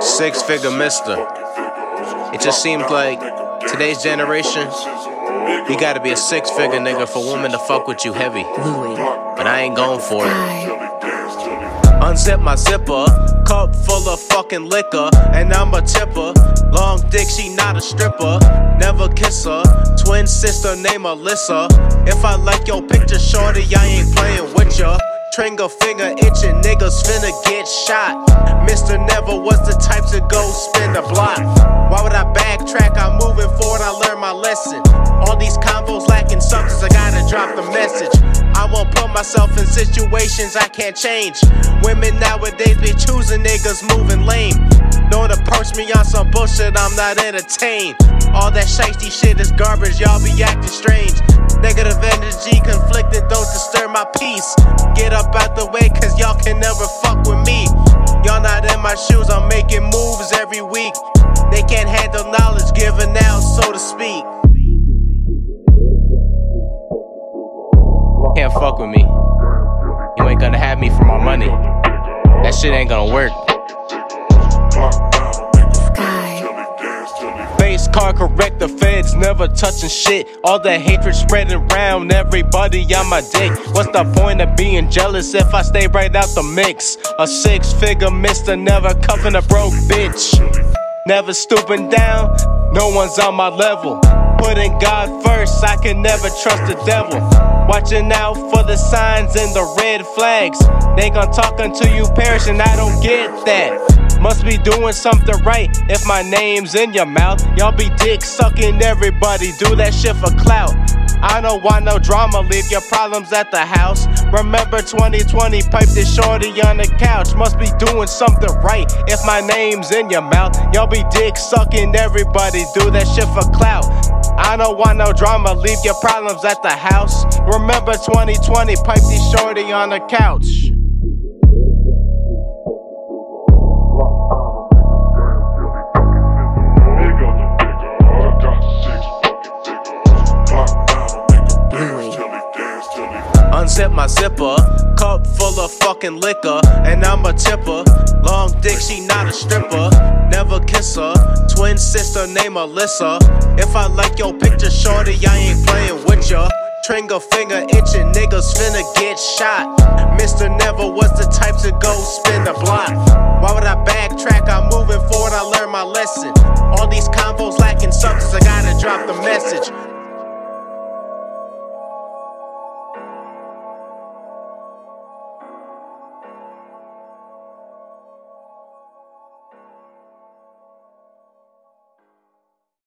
Six figure mister. It just seems like today's generation, you gotta be a six figure nigga for women to fuck with you heavy. But I ain't going for it. Unzip my zipper, cup full of fucking liquor, and I'm a tipper. Long dick, she not a stripper. Never kiss her. Twin sister named Alyssa. If I like your picture, shorty, I ain't playing with ya. Trigger finger itching, niggas finna get shot. Mr. Never was the type to go spin the block. Why would I backtrack? I'm moving forward, I learned my lesson. All these convos lacking substance, I gotta drop the message. I won't put myself in situations I can't change. Women nowadays be choosing niggas moving lame. Don't approach me on some bullshit, I'm not entertained. All that shiesty shit is garbage, y'all be acting strange. Negative energy conflicting, don't disturb my peace. Get up out the way, cause y'all can never my shoes, I'm making moves every week. They can't handle knowledge given out, so to speak. Can't fuck with me. You ain't gonna have me for my money. That shit ain't gonna work. Car correct, the feds never touching shit. All the hatred spreading around, everybody on my dick. What's the point of being jealous if I stay right out the mix? A six figure mister, never cuffing a broke bitch. Never stooping down, no one's on my level. Putting God first, I can never trust the devil. Watching out for the signs and the red flags. They gon' talk until you perish, and I don't get that. Must be doing something right if my name's in your mouth. Y'all be dick sucking everybody, do that shit for clout. I don't want no drama, leave your problems at the house. Remember 2020, pipe this shorty on the couch. Must be doing something right if my name's in your mouth. Y'all be dick sucking everybody, do that shit for clout. I don't want no drama, leave your problems at the house. Remember 2020, pipe this shorty on the couch. Unzip my zipper, cup full of fucking liquor, and I'm a tipper. Long dick, she not a stripper. Never kiss her. Twin sister named Alyssa. If I like your picture, shorty, I ain't playing with ya. Trigger finger itching, niggas finna get shot. Mr. Never was the type to go spin the block. Why would I backtrack? I'm moving forward, I learned my lesson. All these convos lacking substance, I gotta drop the message.